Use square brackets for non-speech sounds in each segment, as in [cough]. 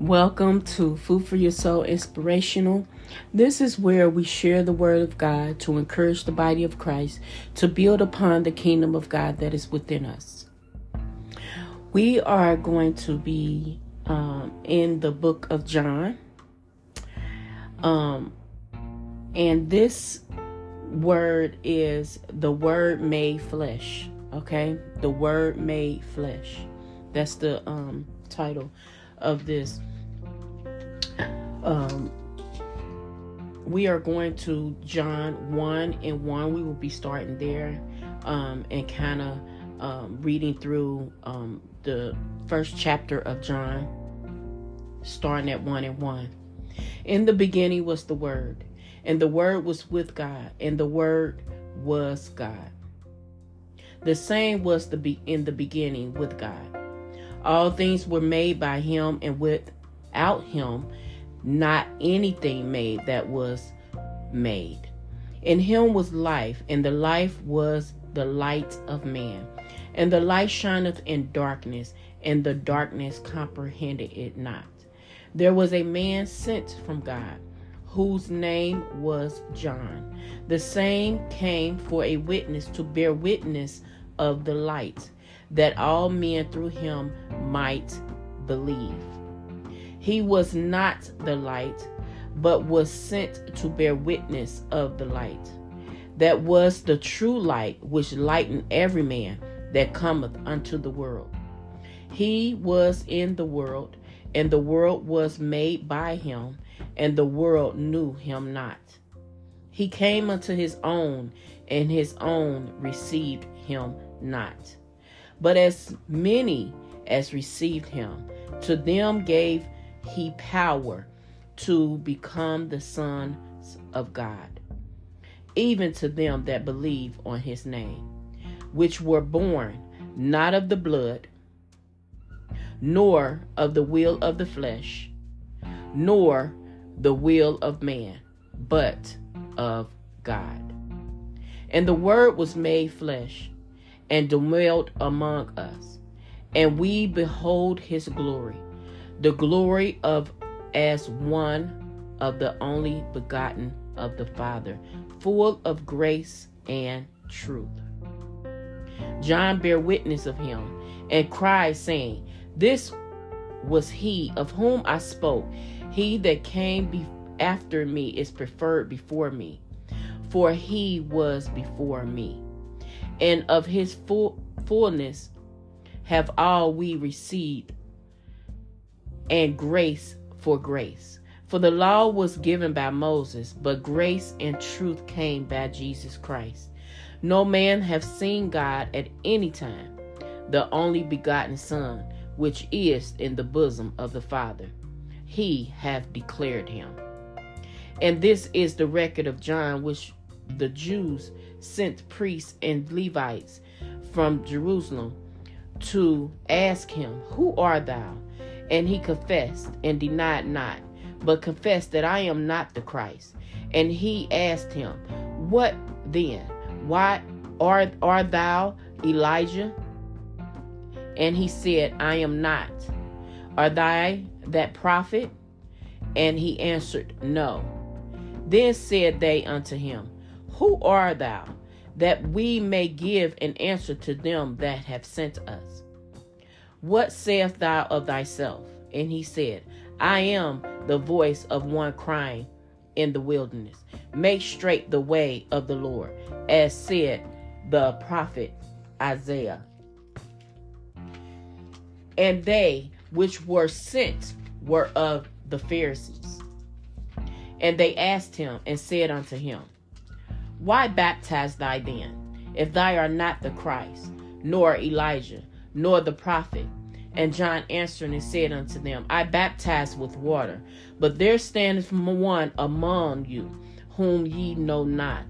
Welcome to Food for Your Soul Inspirational. This is where we share the Word of God to encourage the body of Christ to build upon the kingdom of God that is within us. We are going to be um, in the book of John. Um, and this word is the Word made flesh. Okay? The Word made flesh. That's the um, title of this. Um, we are going to John 1 and 1. We will be starting there um, and kind of um, reading through um, the first chapter of John, starting at 1 and 1. In the beginning was the Word, and the Word was with God, and the Word was God. The same was the be- in the beginning with God. All things were made by him, and without him, not anything made that was made. In him was life, and the life was the light of man. And the light shineth in darkness, and the darkness comprehended it not. There was a man sent from God, whose name was John. The same came for a witness to bear witness of the light that all men through him might believe. He was not the light, but was sent to bear witness of the light. That was the true light which lightened every man that cometh unto the world. He was in the world, and the world was made by him, and the world knew him not. He came unto his own, and his own received him not. But as many as received him, to them gave he power to become the sons of God, even to them that believe on his name, which were born not of the blood, nor of the will of the flesh, nor the will of man, but of God. And the Word was made flesh and dwelt among us. And we behold his glory, the glory of as one of the only begotten of the Father, full of grace and truth. John bare witness of him and cried, saying, This was he of whom I spoke. He that came be- after me is preferred before me, for he was before me and of his full, fullness have all we received, and grace for grace. For the law was given by Moses, but grace and truth came by Jesus Christ. No man have seen God at any time, the only begotten Son, which is in the bosom of the Father. He hath declared him. And this is the record of John, which the Jews sent priests and Levites from Jerusalem to ask him, Who art thou? And he confessed and denied not, but confessed that I am not the Christ. And he asked him, What then? Why art, art thou Elijah? And he said, I am not. Are thy that prophet? And he answered, No. Then said they unto him, who art thou, that we may give an answer to them that have sent us? What sayest thou of thyself? And he said, I am the voice of one crying in the wilderness. Make straight the way of the Lord, as said the prophet Isaiah. And they which were sent were of the Pharisees. And they asked him and said unto him, why baptize thy then, if thou art not the Christ, nor Elijah, nor the prophet? And John answered and said unto them, I baptize with water, but there standeth one among you, whom ye know not.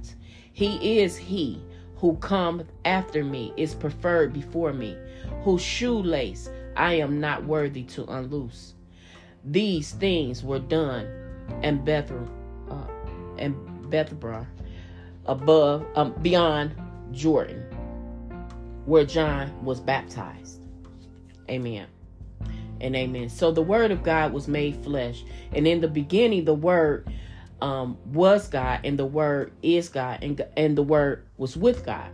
He is he who cometh after me, is preferred before me, whose shoelace I am not worthy to unloose. These things were done in Bethel, uh, and Bethabara above um, beyond Jordan where John was baptized. Amen. and amen. So the word of God was made flesh. And in the beginning, the word um, was God, and the word is God, and, and the word was with God.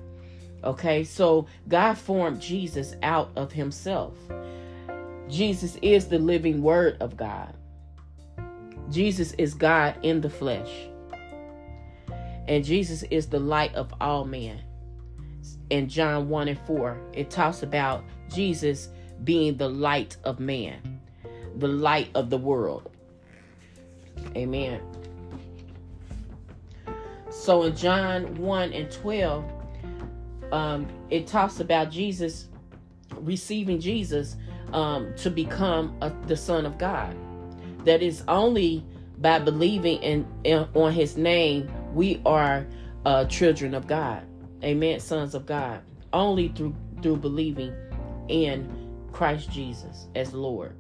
Okay, so God formed Jesus out of himself. Jesus is the living word of God. Jesus is God in the flesh. And Jesus is the light of all men. In John 1 and 4, it talks about Jesus being the light of man, the light of the world. Amen. So in John 1 and 12, um, it talks about Jesus receiving Jesus um, to become a, the Son of God. That is only by believing in, in on His name we are uh, children of God. Amen. Sons of God. Only through through believing in Christ Jesus as Lord.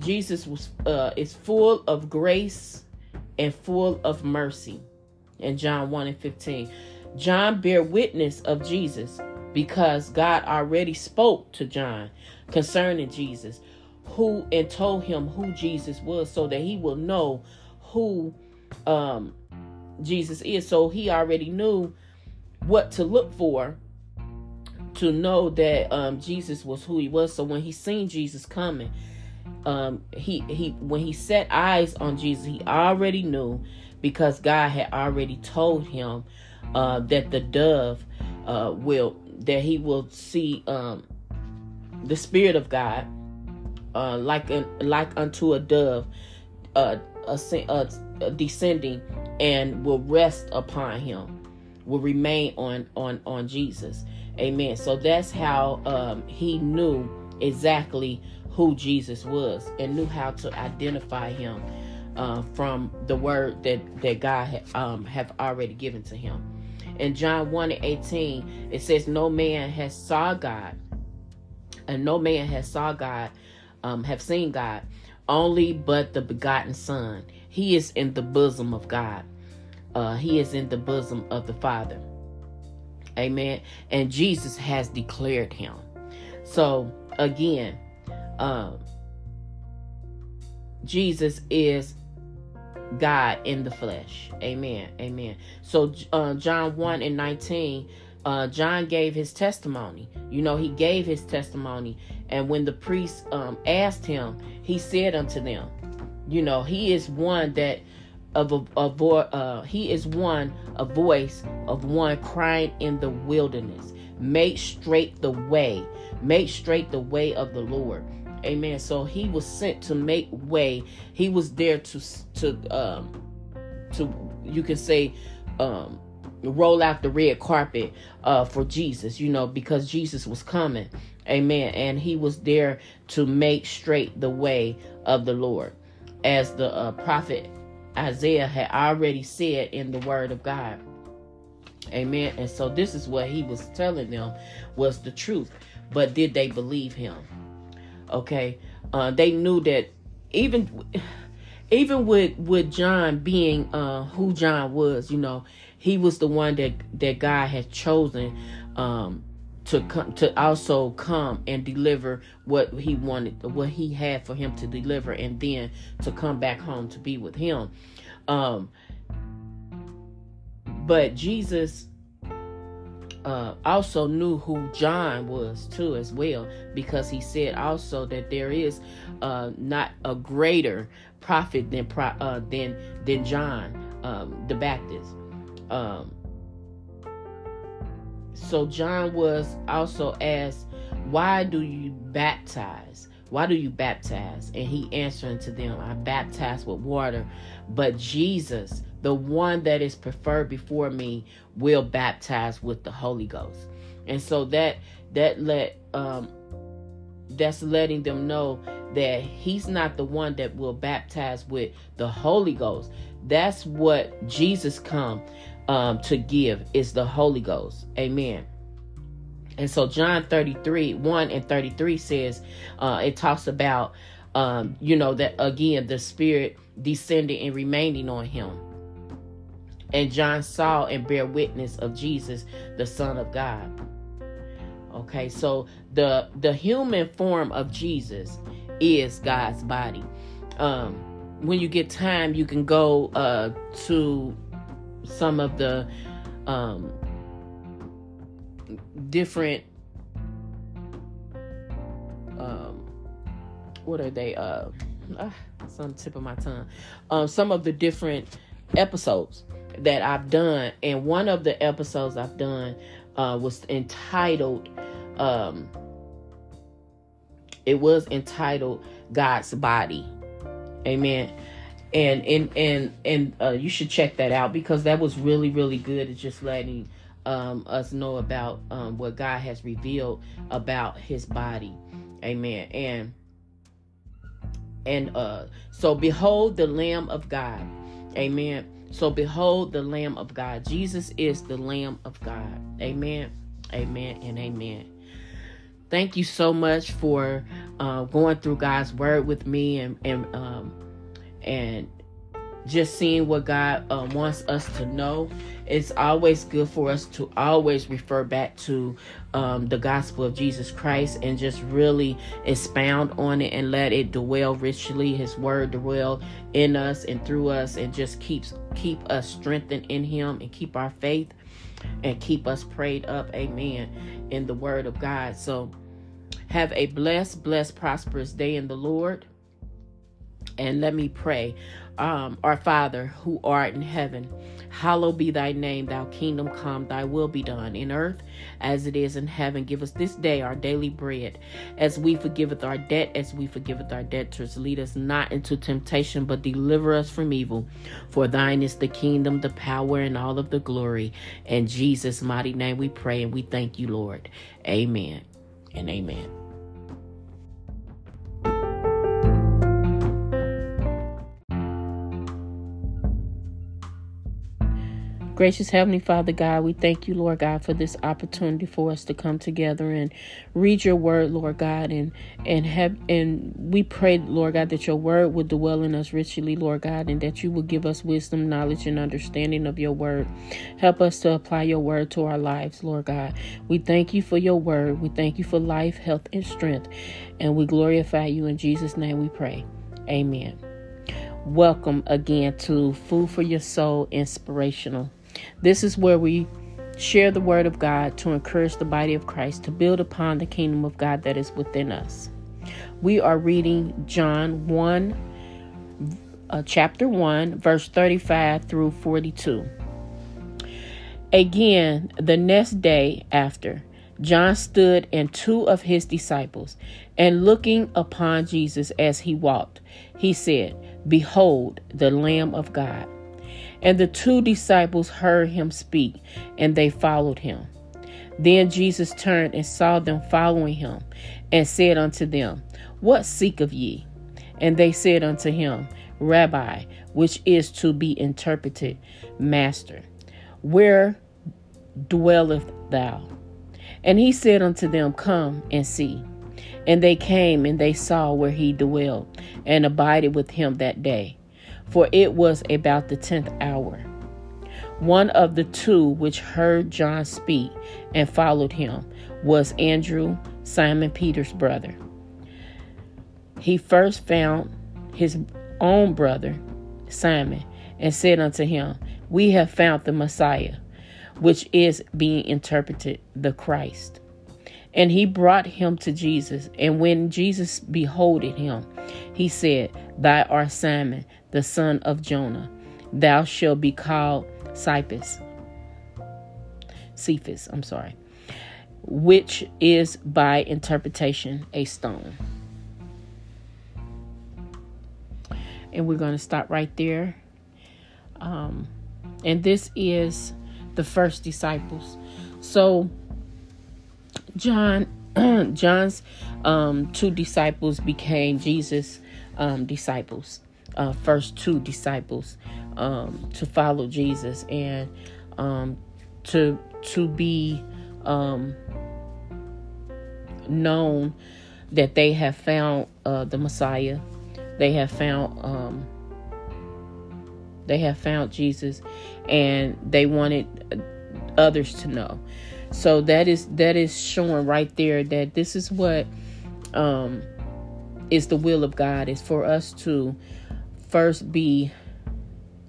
Jesus was uh, is full of grace and full of mercy. In John 1 and 15. John bear witness of Jesus because God already spoke to John concerning Jesus, who and told him who Jesus was so that he will know who um Jesus is. So he already knew what to look for to know that um, Jesus was who he was. So when he seen Jesus coming, um, he he when he set eyes on Jesus, he already knew because God had already told him uh, that the dove uh, will that he will see um, the spirit of God uh, like an, like unto a dove uh, uh, descending and will rest upon him will remain on on on Jesus Amen. So that's how um, he knew exactly who Jesus was and knew how to identify him uh, from the word that that God had, um, have already given to him. In John 1 and 18, it says, No man has saw God, and no man has saw God, um, have seen God, only but the begotten Son. He is in the bosom of God. Uh, he is in the bosom of the Father. Amen. And Jesus has declared him. So again, um, Jesus is God in the flesh. Amen. Amen. So uh, John 1 and 19, uh, John gave his testimony. You know, he gave his testimony. And when the priest um, asked him, he said unto them, you know, he is one that of a, a vo- uh, he is one a voice of one crying in the wilderness. Make straight the way. Make straight the way of the lord. Amen. So he was sent to make way. He was there to to um to you can say um roll out the red carpet uh for jesus you know because jesus was coming. Amen. And he was there to make straight the way of the lord as the uh, prophet Isaiah had already said in the word of God. Amen. And so this is what he was telling them was the truth. But did they believe him? Okay. Uh, they knew that even even with with John being uh, who John was, you know, he was the one that that God had chosen um, to come to also come and deliver what he wanted what he had for him to deliver and then to come back home to be with him um but jesus uh, also knew who John was too, as well, because he said also that there is uh, not a greater prophet than uh, than than John um, the Baptist. Um, so John was also asked, Why do you baptize? Why do you baptize? And he answered to them, I baptize with water, but Jesus, the one that is preferred before me, will baptize with the Holy Ghost. And so that that let um that's letting them know that he's not the one that will baptize with the Holy Ghost. That's what Jesus come um, to give is the Holy Ghost. Amen. And so John 33, 1 and 33 says, uh, it talks about, um, you know, that again, the Spirit descending and remaining on him. And John saw and bear witness of Jesus, the Son of God. Okay, so the the human form of Jesus is God's body. Um, when you get time, you can go uh, to some of the um, different um, what are they? Uh, uh, it's on the tip of my tongue. Um, some of the different episodes that I've done, and one of the episodes I've done uh, was entitled. Um, it was entitled God's Body. Amen. And and and and uh, you should check that out because that was really really good. It's just letting um, us know about um, what God has revealed about His body. Amen. And and uh, so behold the Lamb of God. Amen. So behold the Lamb of God. Jesus is the Lamb of God. Amen. Amen and amen. Thank you so much for uh, going through God's word with me and and um, and just seeing what God uh, wants us to know. It's always good for us to always refer back to um, the gospel of Jesus Christ and just really expound on it and let it dwell richly. His word dwell in us and through us, and just keeps keep us strengthened in Him and keep our faith and keep us prayed up. Amen. In the word of God. So have a blessed, blessed, prosperous day in the Lord. And let me pray. Um, our Father who art in heaven, hallowed be thy name, thy kingdom come, thy will be done in earth as it is in heaven. Give us this day our daily bread, as we forgiveth our debt, as we forgiveth our debtors. Lead us not into temptation, but deliver us from evil. For thine is the kingdom, the power, and all of the glory. In Jesus' mighty name we pray and we thank you, Lord. Amen and amen. Gracious Heavenly Father God, we thank you, Lord God, for this opportunity for us to come together and read your word, Lord God, and and have and we pray, Lord God, that your word would dwell in us richly, Lord God, and that you would give us wisdom, knowledge, and understanding of your word. Help us to apply your word to our lives, Lord God. We thank you for your word. We thank you for life, health, and strength. And we glorify you in Jesus' name we pray. Amen. Welcome again to Food for Your Soul Inspirational. This is where we share the word of God to encourage the body of Christ to build upon the kingdom of God that is within us. We are reading John 1, uh, chapter 1, verse 35 through 42. Again, the next day after, John stood and two of his disciples, and looking upon Jesus as he walked, he said, Behold, the Lamb of God. And the two disciples heard him speak, and they followed him. Then Jesus turned and saw them following him, and said unto them, What seek of ye? And they said unto him, Rabbi, which is to be interpreted, Master, where dwelleth thou? And he said unto them, Come and see. And they came and they saw where he dwelled, and abided with him that day for it was about the tenth hour. One of the two which heard John speak and followed him was Andrew, Simon Peter's brother. He first found his own brother, Simon, and said unto him, We have found the Messiah, which is being interpreted the Christ. And he brought him to Jesus. And when Jesus beholded him, he said, Thou art Simon, the son of Jonah. Thou shalt be called Cephas. Cephas, I'm sorry, which is by interpretation a stone. And we're going to stop right there. Um, and this is the first disciples. So, John, [clears throat] John's um, two disciples became Jesus' um, disciples uh, first two disciples um, to follow Jesus and um, to to be um, known that they have found uh, the Messiah. They have found um, they have found Jesus, and they wanted others to know. So that is that is showing right there that this is what um, is the will of God is for us to first be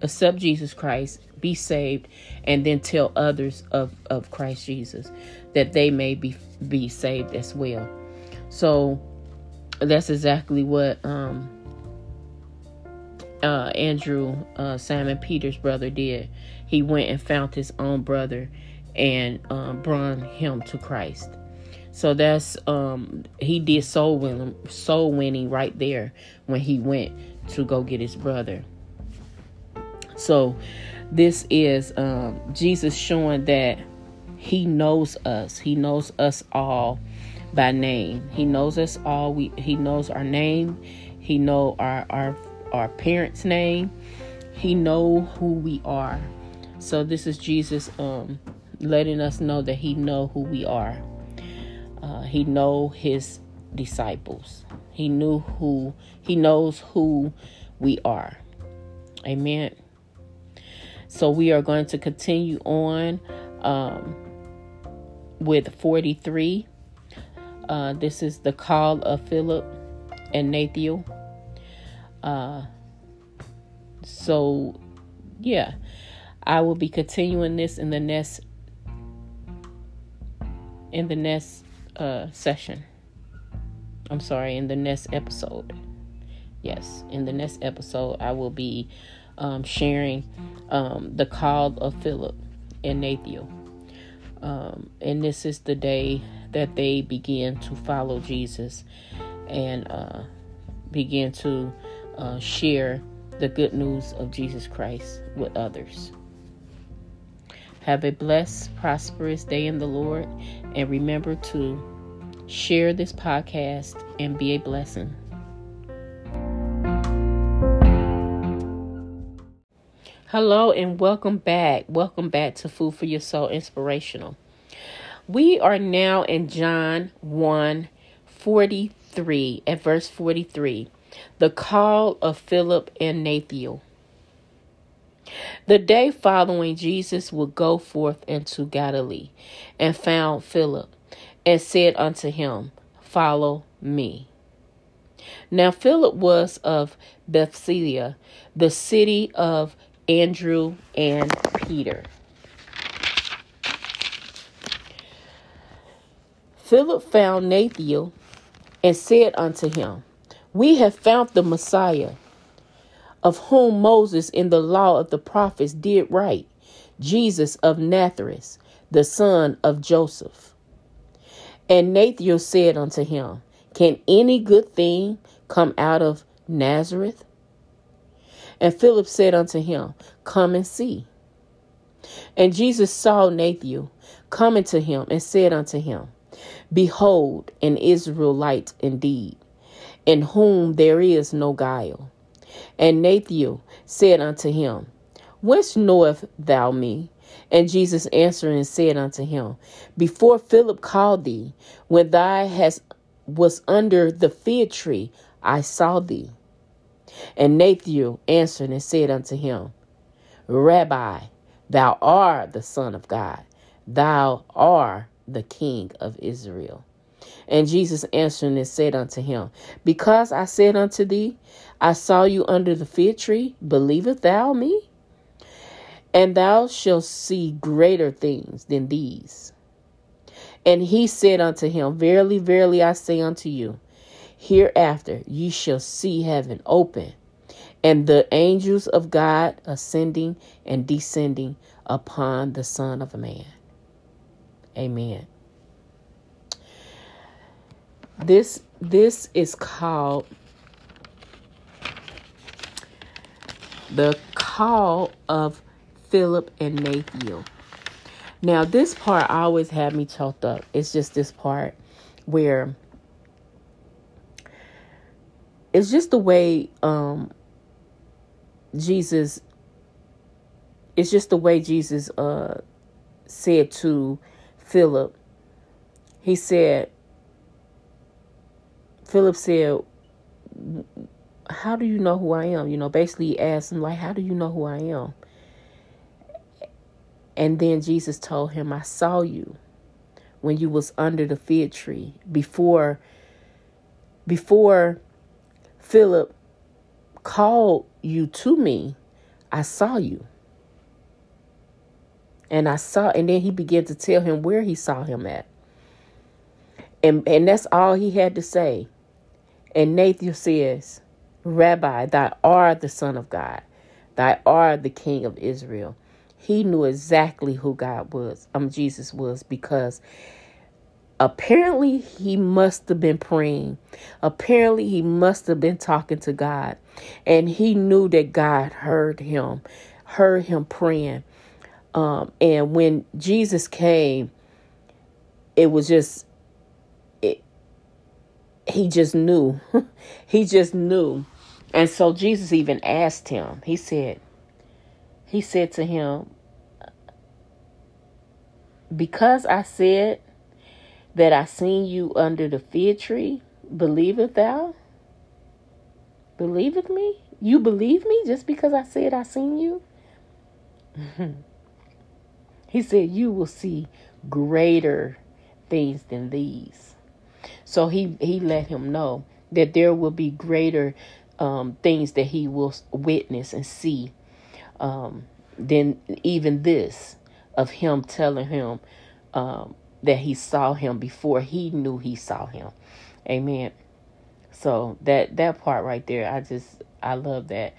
accept Jesus Christ, be saved, and then tell others of, of Christ Jesus that they may be be saved as well. So that's exactly what um, uh, Andrew uh, Simon Peter's brother did. He went and found his own brother and um, brought him to Christ. So that's um, he did soul winning, soul winning right there when he went to go get his brother. So this is um, Jesus showing that he knows us. He knows us all by name. He knows us all. We he knows our name. He know our our our parents' name. He know who we are. So this is Jesus um letting us know that he know who we are. Uh, he know his disciples. He knew who he knows who we are. Amen. So we are going to continue on um, with 43. Uh, this is the call of Philip and Nathiel. Uh, so, yeah, I will be continuing this in the next in the next uh, session. I'm sorry, in the next episode. Yes, in the next episode, I will be um, sharing um, the call of Philip and Nathaniel. Um, and this is the day that they begin to follow Jesus and uh, begin to uh, share the good news of Jesus Christ with others. Have a blessed, prosperous day in the Lord, and remember to share this podcast and be a blessing. Hello and welcome back. Welcome back to Food for Your Soul Inspirational. We are now in John 1 43 at verse 43. The call of Philip and Nathaniel. The day following, Jesus would go forth into Galilee and found Philip and said unto him, Follow me. Now Philip was of Bethsaida, the city of Andrew and Peter. Philip found Nathanael and said unto him, We have found the Messiah, of whom Moses in the law of the prophets did write, Jesus of Nazareth, the son of Joseph. And Nathanael said unto him, Can any good thing come out of Nazareth? And Philip said unto him, Come and see. And Jesus saw Nathanael coming to him and said unto him, Behold, an Israelite indeed, in whom there is no guile. And Nathanael said unto him, Whence knowest thou me? And Jesus answered and said unto him, Before Philip called thee, when thou hast was under the fig tree, I saw thee. And Nathanael answered and said unto him, Rabbi, thou art the Son of God, thou art the King of Israel. And Jesus answered and said unto him, Because I said unto thee, I saw you under the fig tree, believest thou me? And thou shalt see greater things than these. And he said unto him, Verily, verily, I say unto you, Hereafter ye shall see heaven open, and the angels of God ascending and descending upon the Son of Man. Amen. This this is called the call of Philip and Nathaniel. Now, this part always had me choked up. It's just this part where it's just the way um Jesus it's just the way Jesus uh said to Philip he said Philip said how do you know who I am you know basically asked him like how do you know who I am and then Jesus told him I saw you when you was under the fig tree before before Philip called you to me, I saw you. And I saw, and then he began to tell him where he saw him at. And, and that's all he had to say. And Nathan says, Rabbi, thou art the Son of God. Thou art the King of Israel. He knew exactly who God was, um, Jesus was, because apparently he must have been praying. Apparently he must have been talking to God. And he knew that God heard him, heard him praying. Um, and when Jesus came, it was just it he just knew. [laughs] he just knew. And so Jesus even asked him, he said, he said to him, Because I said that I seen you under the fig tree, believeth thou? Believeth me? You believe me just because I said I seen you? [laughs] he said, You will see greater things than these. So he, he let him know that there will be greater um, things that he will witness and see um, than even this of him telling him um, that he saw him before he knew he saw him. Amen. So that that part right there, I just I love that.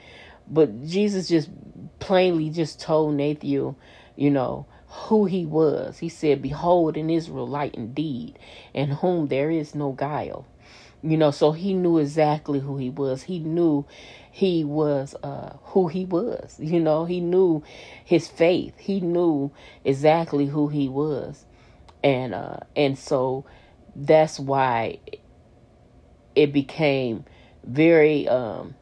But Jesus just plainly just told Nathan, you know, who he was. He said, Behold, an Israelite indeed, in whom there is no guile. You know, so he knew exactly who he was. He knew he was uh, who he was. You know, he knew his faith. He knew exactly who he was and uh and so that's why it became very um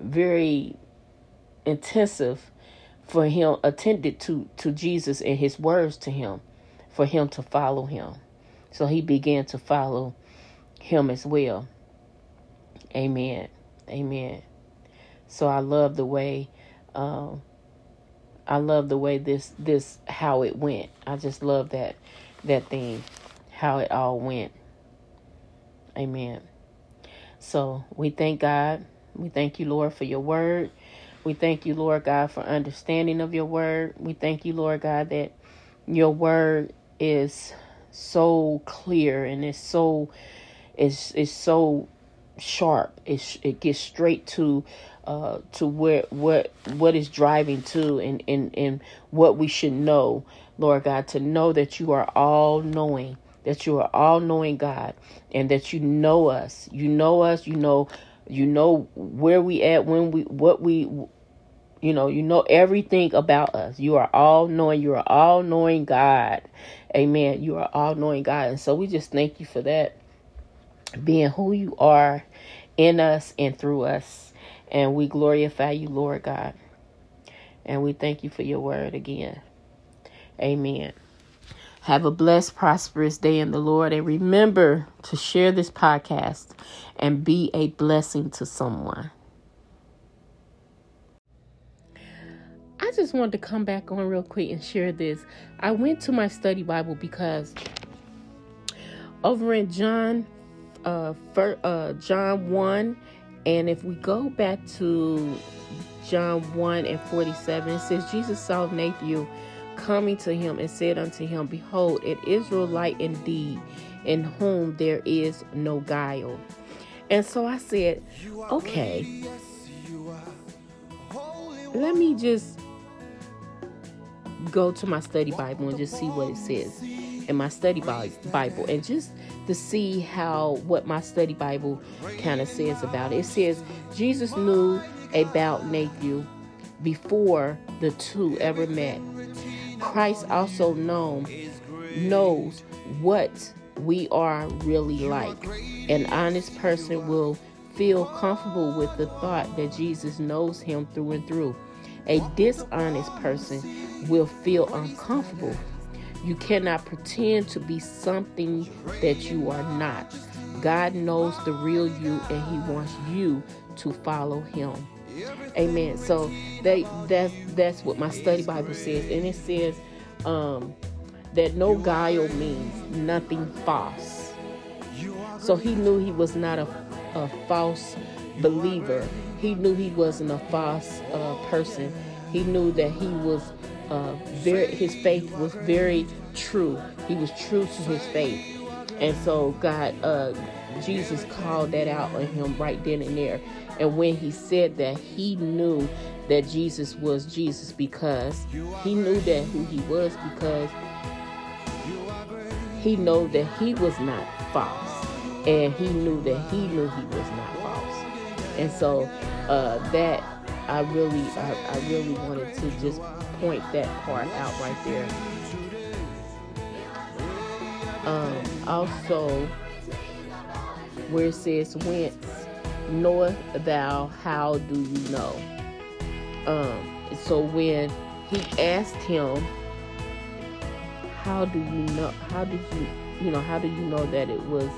very intensive for him attended to to Jesus and his words to him for him to follow him so he began to follow him as well amen amen so i love the way um I love the way this this how it went. I just love that that thing, how it all went. Amen. So we thank God. We thank you, Lord, for your word. We thank you, Lord God, for understanding of your word. We thank you, Lord God, that your word is so clear and it's so it's it's so sharp. It it gets straight to uh, to where what what is driving to and, and and what we should know, Lord God, to know that you are all knowing, that you are all knowing God, and that you know us. You know us. You know you know where we at when we what we you know you know everything about us you are all knowing you are all knowing god amen you are all knowing god and so we just thank you for that being who you are in us and through us and we glorify you, Lord God. And we thank you for your word again. Amen. Have a blessed, prosperous day in the Lord. And remember to share this podcast and be a blessing to someone. I just wanted to come back on real quick and share this. I went to my study Bible because over in John, uh, for, uh, John 1 and if we go back to John 1 and 47, it says, Jesus saw Nathan coming to him and said unto him, Behold, an Israelite indeed, in whom there is no guile. And so I said, okay, let me just go to my study Bible and just see what it says in my study Bible and just to see how what my study Bible kind of says about it. It says Jesus knew about Nathan before the two ever met. Christ also known knows what we are really like. An honest person will feel comfortable with the thought that Jesus knows him through and through. A dishonest person will feel uncomfortable you cannot pretend to be something that you are not. God knows the real you and he wants you to follow him. Amen. So they that's that's what my study Bible says. And it says um that no guile means nothing false. So he knew he was not a a false believer. He knew he wasn't a false uh, person. He knew that he was uh, very. His faith was very true. He was true to his faith, and so God, uh, Jesus called that out on him right then and there. And when he said that, he knew that Jesus was Jesus because he knew that who he was because he knew that he was not false and he knew that he knew he was not false and so uh, that i really I, I really wanted to just point that part out right there. Um, also where it says whence knoweth thou how do you know? Um, so when he asked him how do you know how did you you know how do you know that it was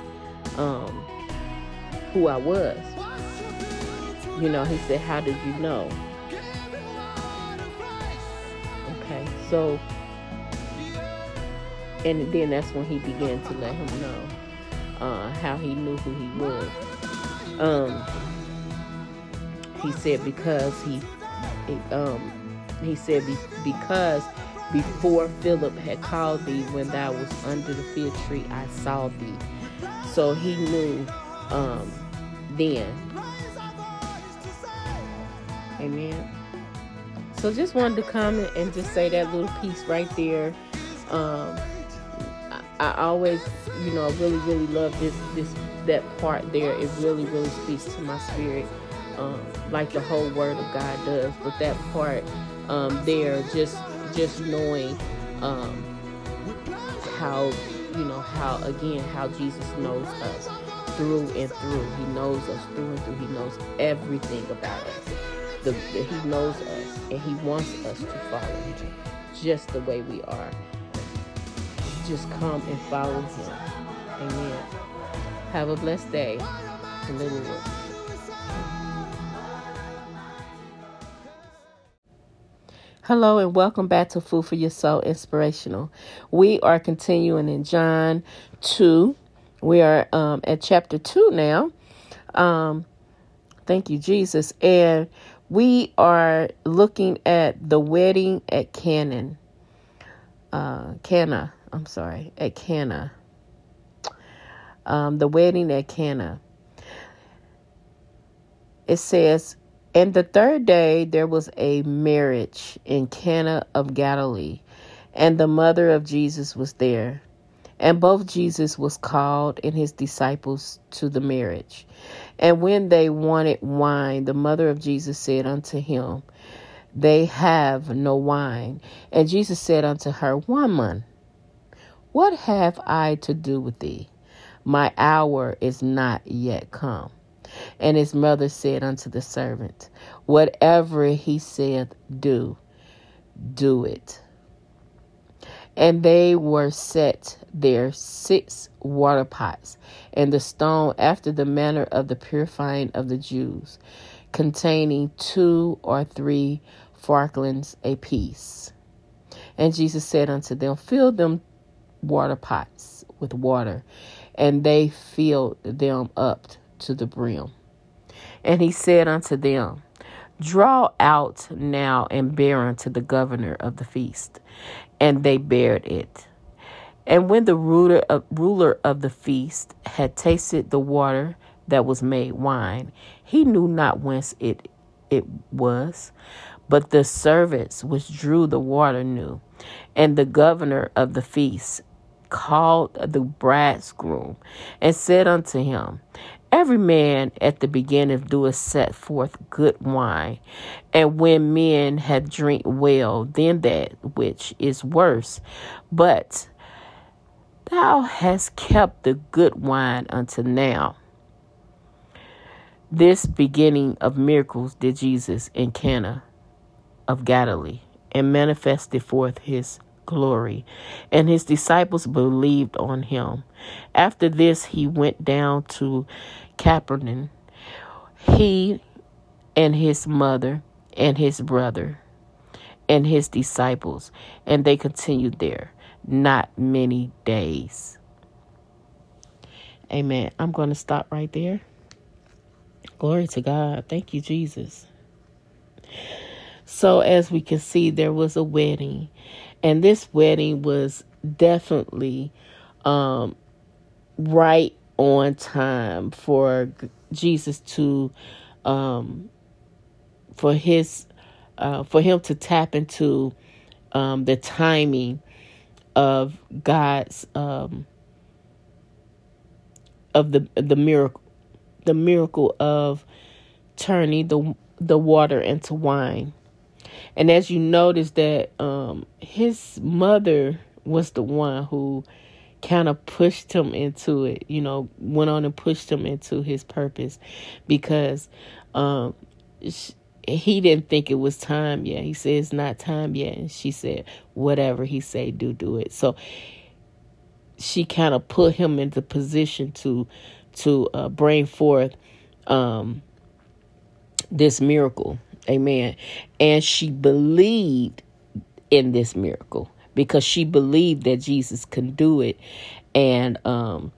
um who I was? You know he said how did you know so and then that's when he began to let him know uh, how he knew who he was um he said because he um he said because before Philip had called thee when thou was under the fig tree, I saw thee. So he knew um, then. Amen. So just wanted to comment and just say that little piece right there. Um, I, I always, you know, I really, really love this this that part there. It really, really speaks to my spirit, um, like the whole Word of God does. But that part um, there just just knowing um, how you know how again how Jesus knows us through and through. He knows us through and through. He knows everything about us. The, he knows us and he wants us to follow him just the way we are. Just come and follow him. Amen. Have a blessed day Hello and welcome back to Food for Your Soul Inspirational. We are continuing in John 2. We are um, at chapter 2 now. Um, thank you, Jesus. And we are looking at the wedding at Canaan. Uh, Cana, I'm sorry, at Cana. Um, the wedding at Cana. It says, and the third day there was a marriage in Cana of Galilee, and the mother of Jesus was there. And both Jesus was called and his disciples to the marriage. And when they wanted wine, the mother of Jesus said unto him, They have no wine. And Jesus said unto her, Woman, what have I to do with thee? My hour is not yet come. And his mother said unto the servant, Whatever he saith, do, do it. And they were set there six water pots, and the stone after the manner of the purifying of the Jews, containing two or three farthings apiece. And Jesus said unto them, Fill them water pots with water. And they filled them up to the brim. And he said unto them, Draw out now and bear unto the governor of the feast. And they bared it. And when the ruler of, ruler of the feast had tasted the water that was made wine, he knew not whence it, it was. But the servants which drew the water knew. And the governor of the feast called the bridegroom and said unto him, Every man at the beginning doeth set forth good wine, and when men have drink well, then that which is worse. But thou hast kept the good wine until now. This beginning of miracles did Jesus in Cana of Galilee, and manifested forth his glory, and his disciples believed on him. After this, he went down to Capernaum, he and his mother and his brother and his disciples, and they continued there not many days. Amen. I'm going to stop right there. Glory to God. Thank you, Jesus. So, as we can see, there was a wedding, and this wedding was definitely um, right on time for Jesus to, um, for his, uh, for him to tap into um, the timing of God's um, of the the miracle, the miracle of turning the the water into wine. And as you notice that um, his mother was the one who kind of pushed him into it, you know, went on and pushed him into his purpose because um, she, he didn't think it was time yet. He said it's not time yet, and she said whatever he say, do do it. So she kind of put him into position to to uh, bring forth um, this miracle, amen. And she believed in this miracle because she believed that Jesus can do it and um,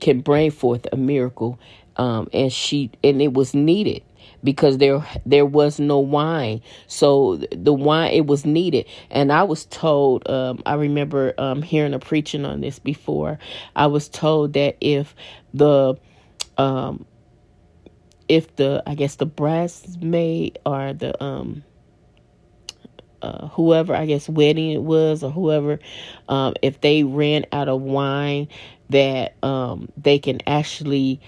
can bring forth a miracle. Um, and she and it was needed because there there was no wine. So the wine it was needed. And i was told um, i remember um, hearing a preaching on this before. I was told that if the um, if the i guess the bridesmaid or the um uh, whoever I guess wedding it was or whoever, um, if they ran out of wine, that um, they can actually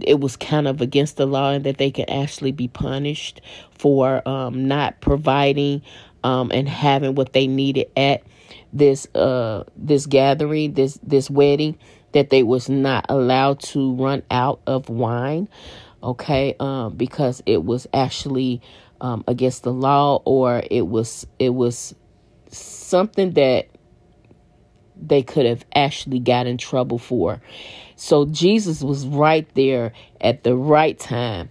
it was kind of against the law and that they could actually be punished for um, not providing um, and having what they needed at this uh, this gathering, this this wedding, that they was not allowed to run out of wine, okay, um, because it was actually um, against the law or it was it was something that they could have actually got in trouble for. So Jesus was right there at the right time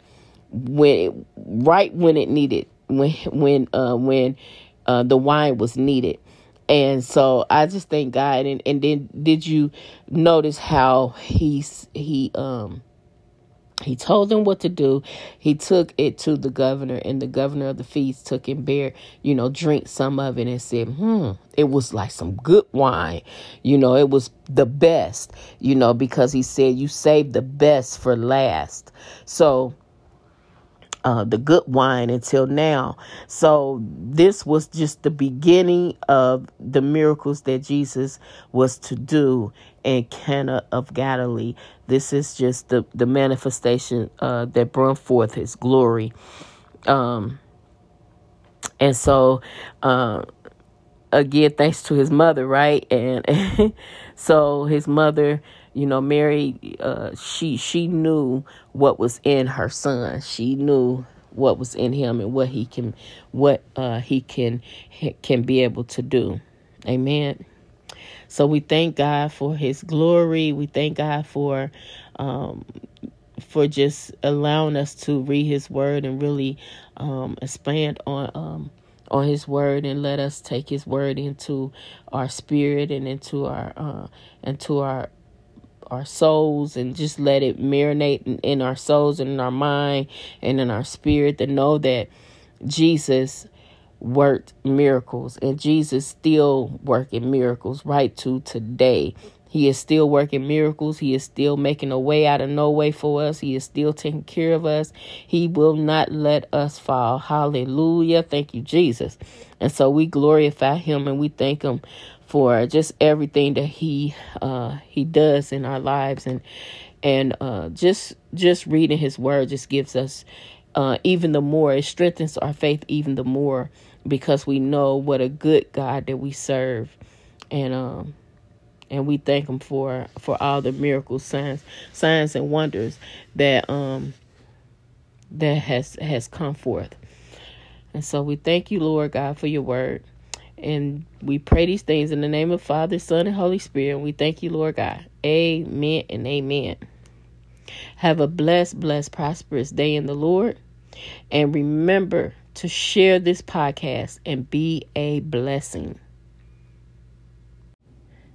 when it, right when it needed when when uh when uh the wine was needed. And so I just thank God and and then did you notice how he's he um he told them what to do. He took it to the governor, and the governor of the feast took him bear, you know, drink some of it and said, hmm, it was like some good wine. You know, it was the best, you know, because he said, you saved the best for last. So, uh, the good wine until now. So this was just the beginning of the miracles that Jesus was to do in Cana of Galilee. This is just the the manifestation uh, that brought forth His glory. Um, and so, uh, again, thanks to his mother, right? And [laughs] so his mother you know mary uh, she she knew what was in her son she knew what was in him and what he can what uh, he can can be able to do amen so we thank god for his glory. We thank god for um, for just allowing us to read his word and really um, expand on um, on his word and let us take his word into our spirit and into our uh, into our our souls and just let it marinate in, in our souls and in our mind and in our spirit to know that Jesus worked miracles and Jesus still working miracles right to today. He is still working miracles. He is still making a way out of no way for us. He is still taking care of us. He will not let us fall. Hallelujah. Thank you, Jesus. And so we glorify him and we thank him for just everything that he uh, he does in our lives and and uh, just just reading his word just gives us uh, even the more it strengthens our faith even the more because we know what a good God that we serve and um and we thank him for for all the miracles signs signs and wonders that um that has has come forth and so we thank you lord god for your word and we pray these things in the name of Father, Son, and Holy Spirit. And we thank you, Lord God. Amen and amen. Have a blessed, blessed, prosperous day in the Lord. And remember to share this podcast and be a blessing.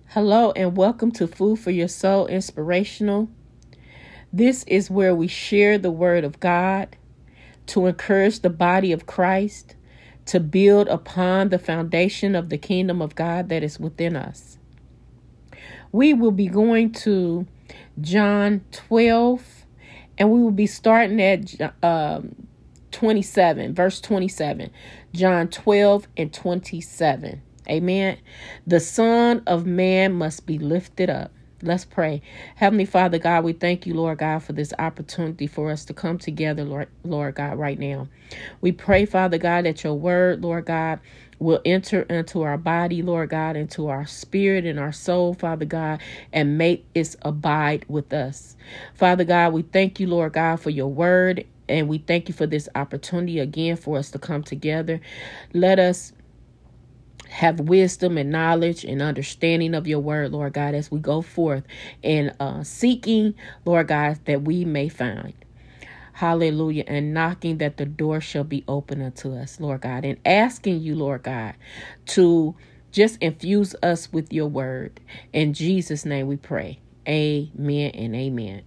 Hello, and welcome to Food for Your Soul Inspirational. This is where we share the word of God to encourage the body of Christ to build upon the foundation of the kingdom of God that is within us. We will be going to John 12 and we will be starting at um, 27, verse 27. John 12 and 27. Amen. The Son of Man must be lifted up. Let's pray. Heavenly Father God, we thank you, Lord God, for this opportunity for us to come together, Lord, Lord God, right now. We pray, Father God, that your word, Lord God, will enter into our body, Lord God, into our spirit and our soul, Father God, and make it abide with us. Father God, we thank you, Lord God, for your word, and we thank you for this opportunity again for us to come together. Let us have wisdom and knowledge and understanding of your word, Lord God, as we go forth and uh, seeking, Lord God, that we may find. Hallelujah. And knocking that the door shall be open unto us, Lord God, and asking you, Lord God, to just infuse us with your word. In Jesus' name we pray. Amen and amen.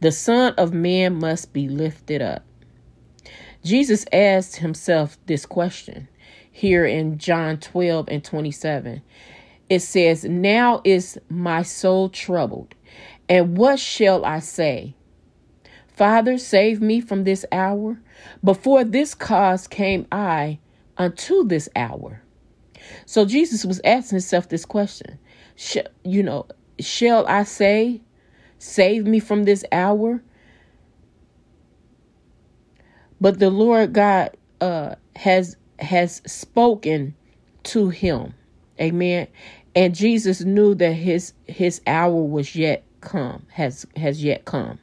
The Son of Man must be lifted up. Jesus asked himself this question here in John 12 and 27. It says, Now is my soul troubled, and what shall I say? Father, save me from this hour. Before this cause came I unto this hour. So Jesus was asking himself this question. Sh- you know, shall I say, save me from this hour? But the Lord God uh, has has spoken to him. Amen. And Jesus knew that his his hour was yet come, has has yet come.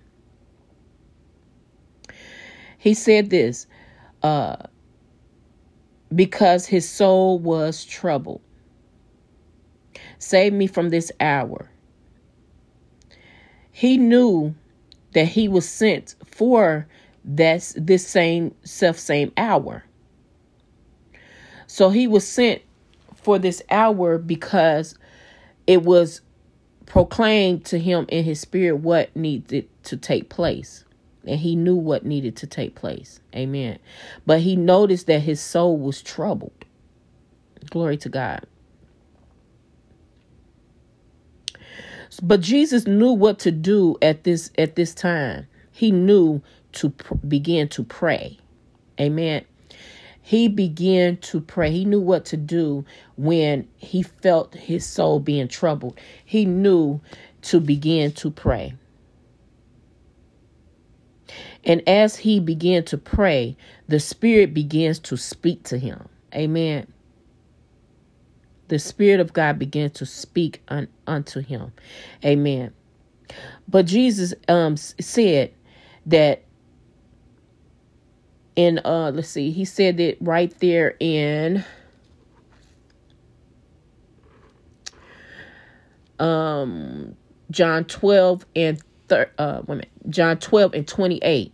He said this, uh, because his soul was troubled. Save me from this hour. He knew that he was sent for this this same self same hour. So he was sent for this hour because it was proclaimed to him in his spirit what needed to take place. And he knew what needed to take place. Amen. But he noticed that his soul was troubled. Glory to God. But Jesus knew what to do at this at this time. He knew to pr- begin to pray. Amen he began to pray. He knew what to do when he felt his soul being troubled. He knew to begin to pray. And as he began to pray, the Spirit begins to speak to him. Amen. The Spirit of God began to speak un- unto him. Amen. But Jesus um, said that in uh let's see he said it right there in um john 12 and thir- uh wait john 12 and 28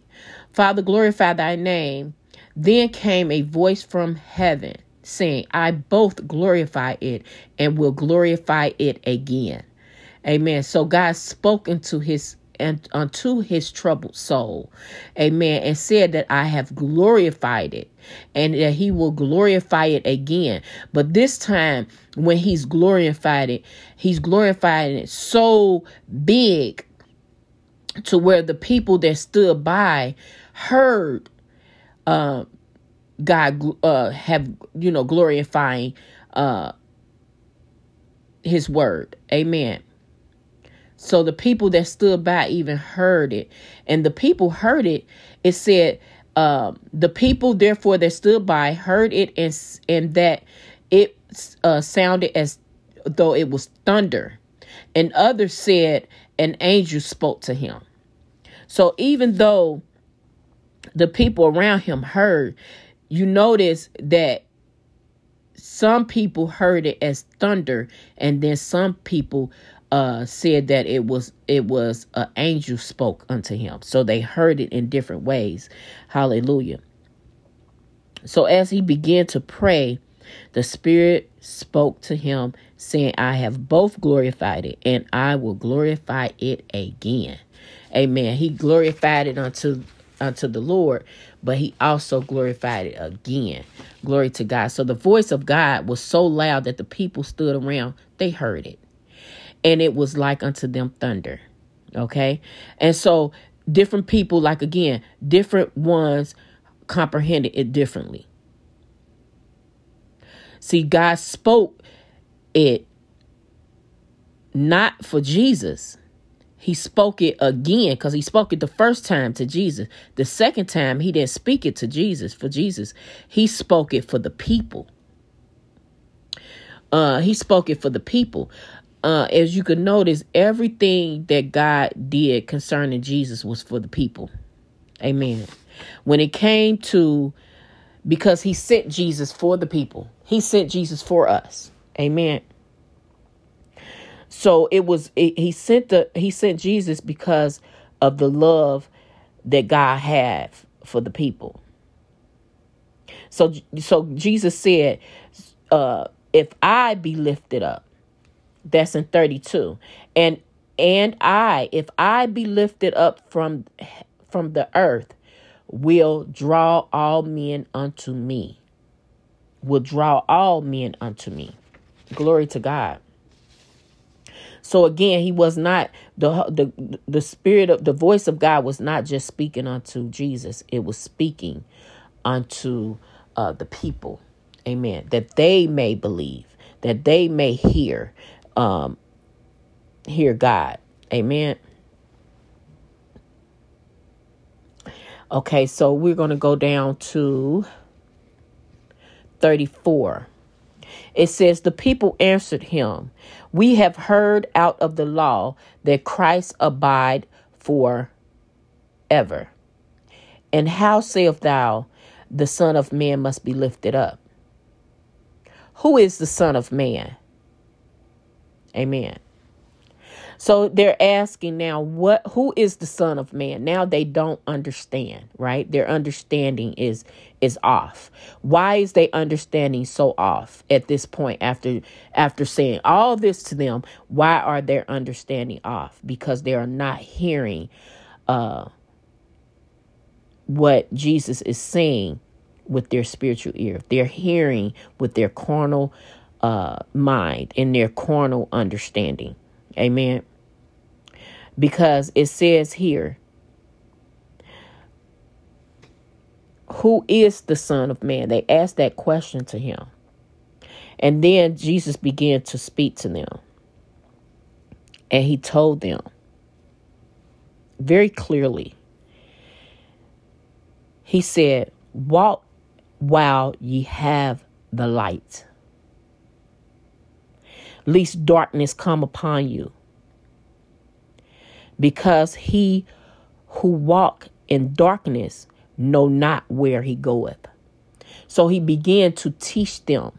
father glorify thy name then came a voice from heaven saying i both glorify it and will glorify it again amen so god spoke into his and unto his troubled soul. Amen. And said that I have glorified it and that he will glorify it again. But this time, when he's glorified it, he's glorifying it so big to where the people that stood by heard uh, God uh, have, you know, glorifying uh, his word. Amen. So the people that stood by even heard it. And the people heard it. It said, um, the people therefore that stood by heard it and, and that it uh, sounded as though it was thunder. And others said, an angel spoke to him. So even though the people around him heard, you notice that some people heard it as thunder, and then some people uh said that it was it was an angel spoke unto him so they heard it in different ways hallelujah so as he began to pray The Spirit spoke to him, saying, I have both glorified it, and I will glorify it again. Amen. He glorified it unto unto the Lord, but he also glorified it again. Glory to God. So the voice of God was so loud that the people stood around, they heard it. And it was like unto them thunder. Okay? And so different people, like again, different ones comprehended it differently. See, God spoke it not for Jesus he spoke it again because he spoke it the first time to Jesus. The second time, he didn't speak it to Jesus for Jesus. He spoke it for the people. Uh, he spoke it for the people. Uh, as you can notice, everything that God did concerning Jesus was for the people. Amen. When it came to, because he sent Jesus for the people, he sent Jesus for us. Amen. So it was it, he sent the he sent Jesus because of the love that God had for the people. So so Jesus said, uh, if I be lifted up, that's in 32. And and I, if I be lifted up from from the earth, will draw all men unto me. Will draw all men unto me. Glory to God. So again, he was not the the the spirit of the voice of God was not just speaking unto Jesus; it was speaking unto uh, the people. Amen. That they may believe, that they may hear, um, hear God. Amen. Okay, so we're going to go down to 34. It says, The people answered him, We have heard out of the law that Christ abide for ever. And how sayest thou, the Son of Man must be lifted up? Who is the Son of Man? Amen. So they're asking now, what who is the son of man? Now they don't understand, right? Their understanding is is off. Why is they understanding so off at this point after after saying all this to them? Why are their understanding off? Because they are not hearing uh what Jesus is saying with their spiritual ear. They're hearing with their carnal uh mind and their carnal understanding. Amen. Because it says here, Who is the Son of Man? They asked that question to him. And then Jesus began to speak to them. And he told them very clearly. He said, Walk while ye have the light, lest darkness come upon you because he who walk in darkness know not where he goeth. So he began to teach them.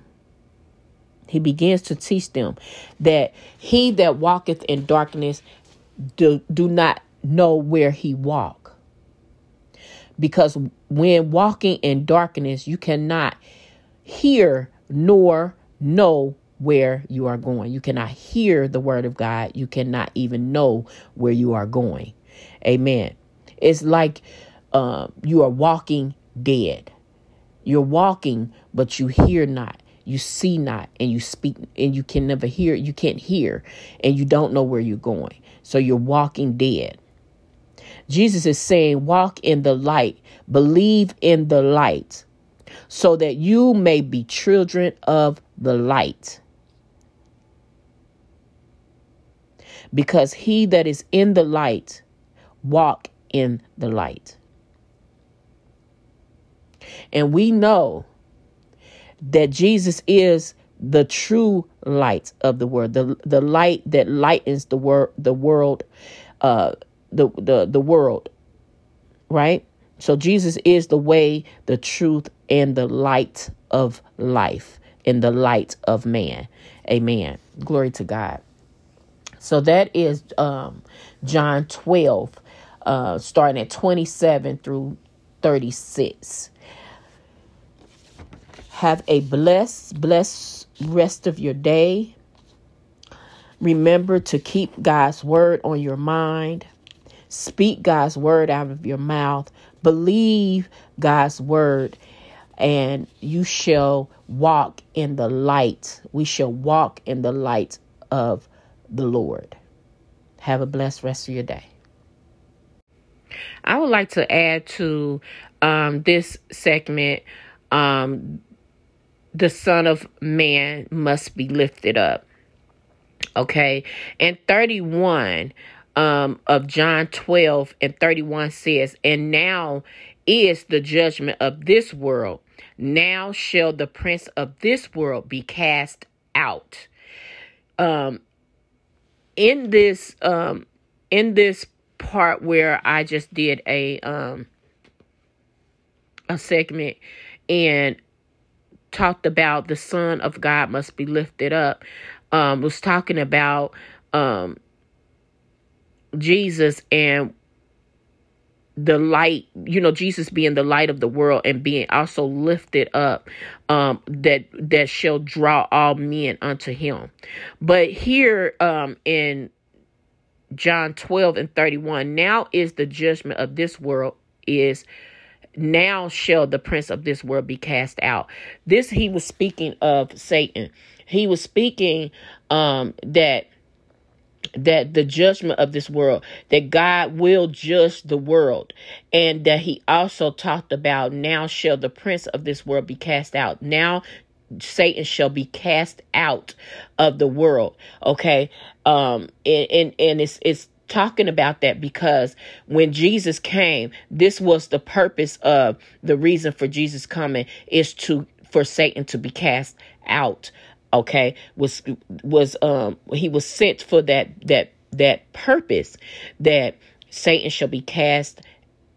He begins to teach them that he that walketh in darkness do, do not know where he walk. Because when walking in darkness, you cannot hear nor know where you are going. You cannot hear the word of God. You cannot even know where you are going. Amen. It's like uh, you are walking dead. You're walking, but you hear not, you see not, and you speak, and you can never hear. You can't hear, and you don't know where you're going. So you're walking dead. Jesus is saying, Walk in the light, believe in the light, so that you may be children of the light. Because he that is in the light walk in the light. And we know that Jesus is the true light of the world, the the light that lightens the world, the world, uh, the the the world, right? So Jesus is the way, the truth, and the light of life, and the light of man. Amen. Glory to God. So that is um, John 12, uh, starting at 27 through 36. Have a blessed, blessed rest of your day. Remember to keep God's word on your mind. Speak God's word out of your mouth. Believe God's word, and you shall walk in the light. We shall walk in the light of the Lord. Have a blessed rest of your day. I would like to add to um, this segment um, the Son of Man must be lifted up. Okay. And 31 um, of John 12 and 31 says, And now is the judgment of this world. Now shall the prince of this world be cast out. Um, in this um, in this part where I just did a um, a segment and talked about the Son of God must be lifted up, um, was talking about um, Jesus and the light you know jesus being the light of the world and being also lifted up um that that shall draw all men unto him. But here um in john 12 and 31 now is the judgment of this world is now shall the prince of this world be cast out. This he was speaking of satan. He was speaking um that that the judgment of this world, that God will judge the world, and that he also talked about now shall the prince of this world be cast out. Now Satan shall be cast out of the world. Okay. Um, and, and, and it's, it's, talking about that because when Jesus came, this was the purpose of the reason for Jesus coming is to for Satan to be cast out okay was was um he was sent for that that that purpose that satan shall be cast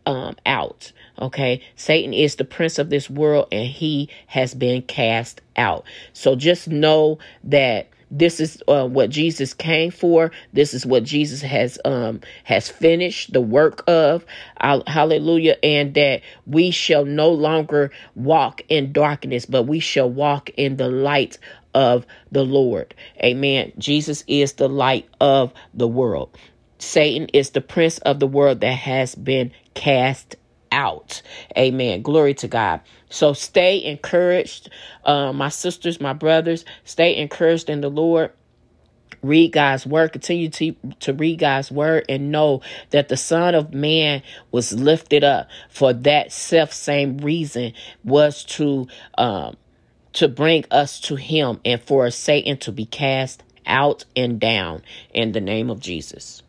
um out okay satan is the prince of this world and he has been cast out so just know that this is uh, what Jesus came for. This is what Jesus has um has finished the work of. Hallelujah! And that we shall no longer walk in darkness, but we shall walk in the light of the Lord. Amen. Jesus is the light of the world. Satan is the prince of the world that has been cast out. Amen. Glory to God. So stay encouraged, uh, my sisters, my brothers. Stay encouraged in the Lord. Read God's word. Continue to, to read God's word and know that the Son of Man was lifted up for that self same reason was to um, to bring us to Him and for Satan to be cast out and down in the name of Jesus.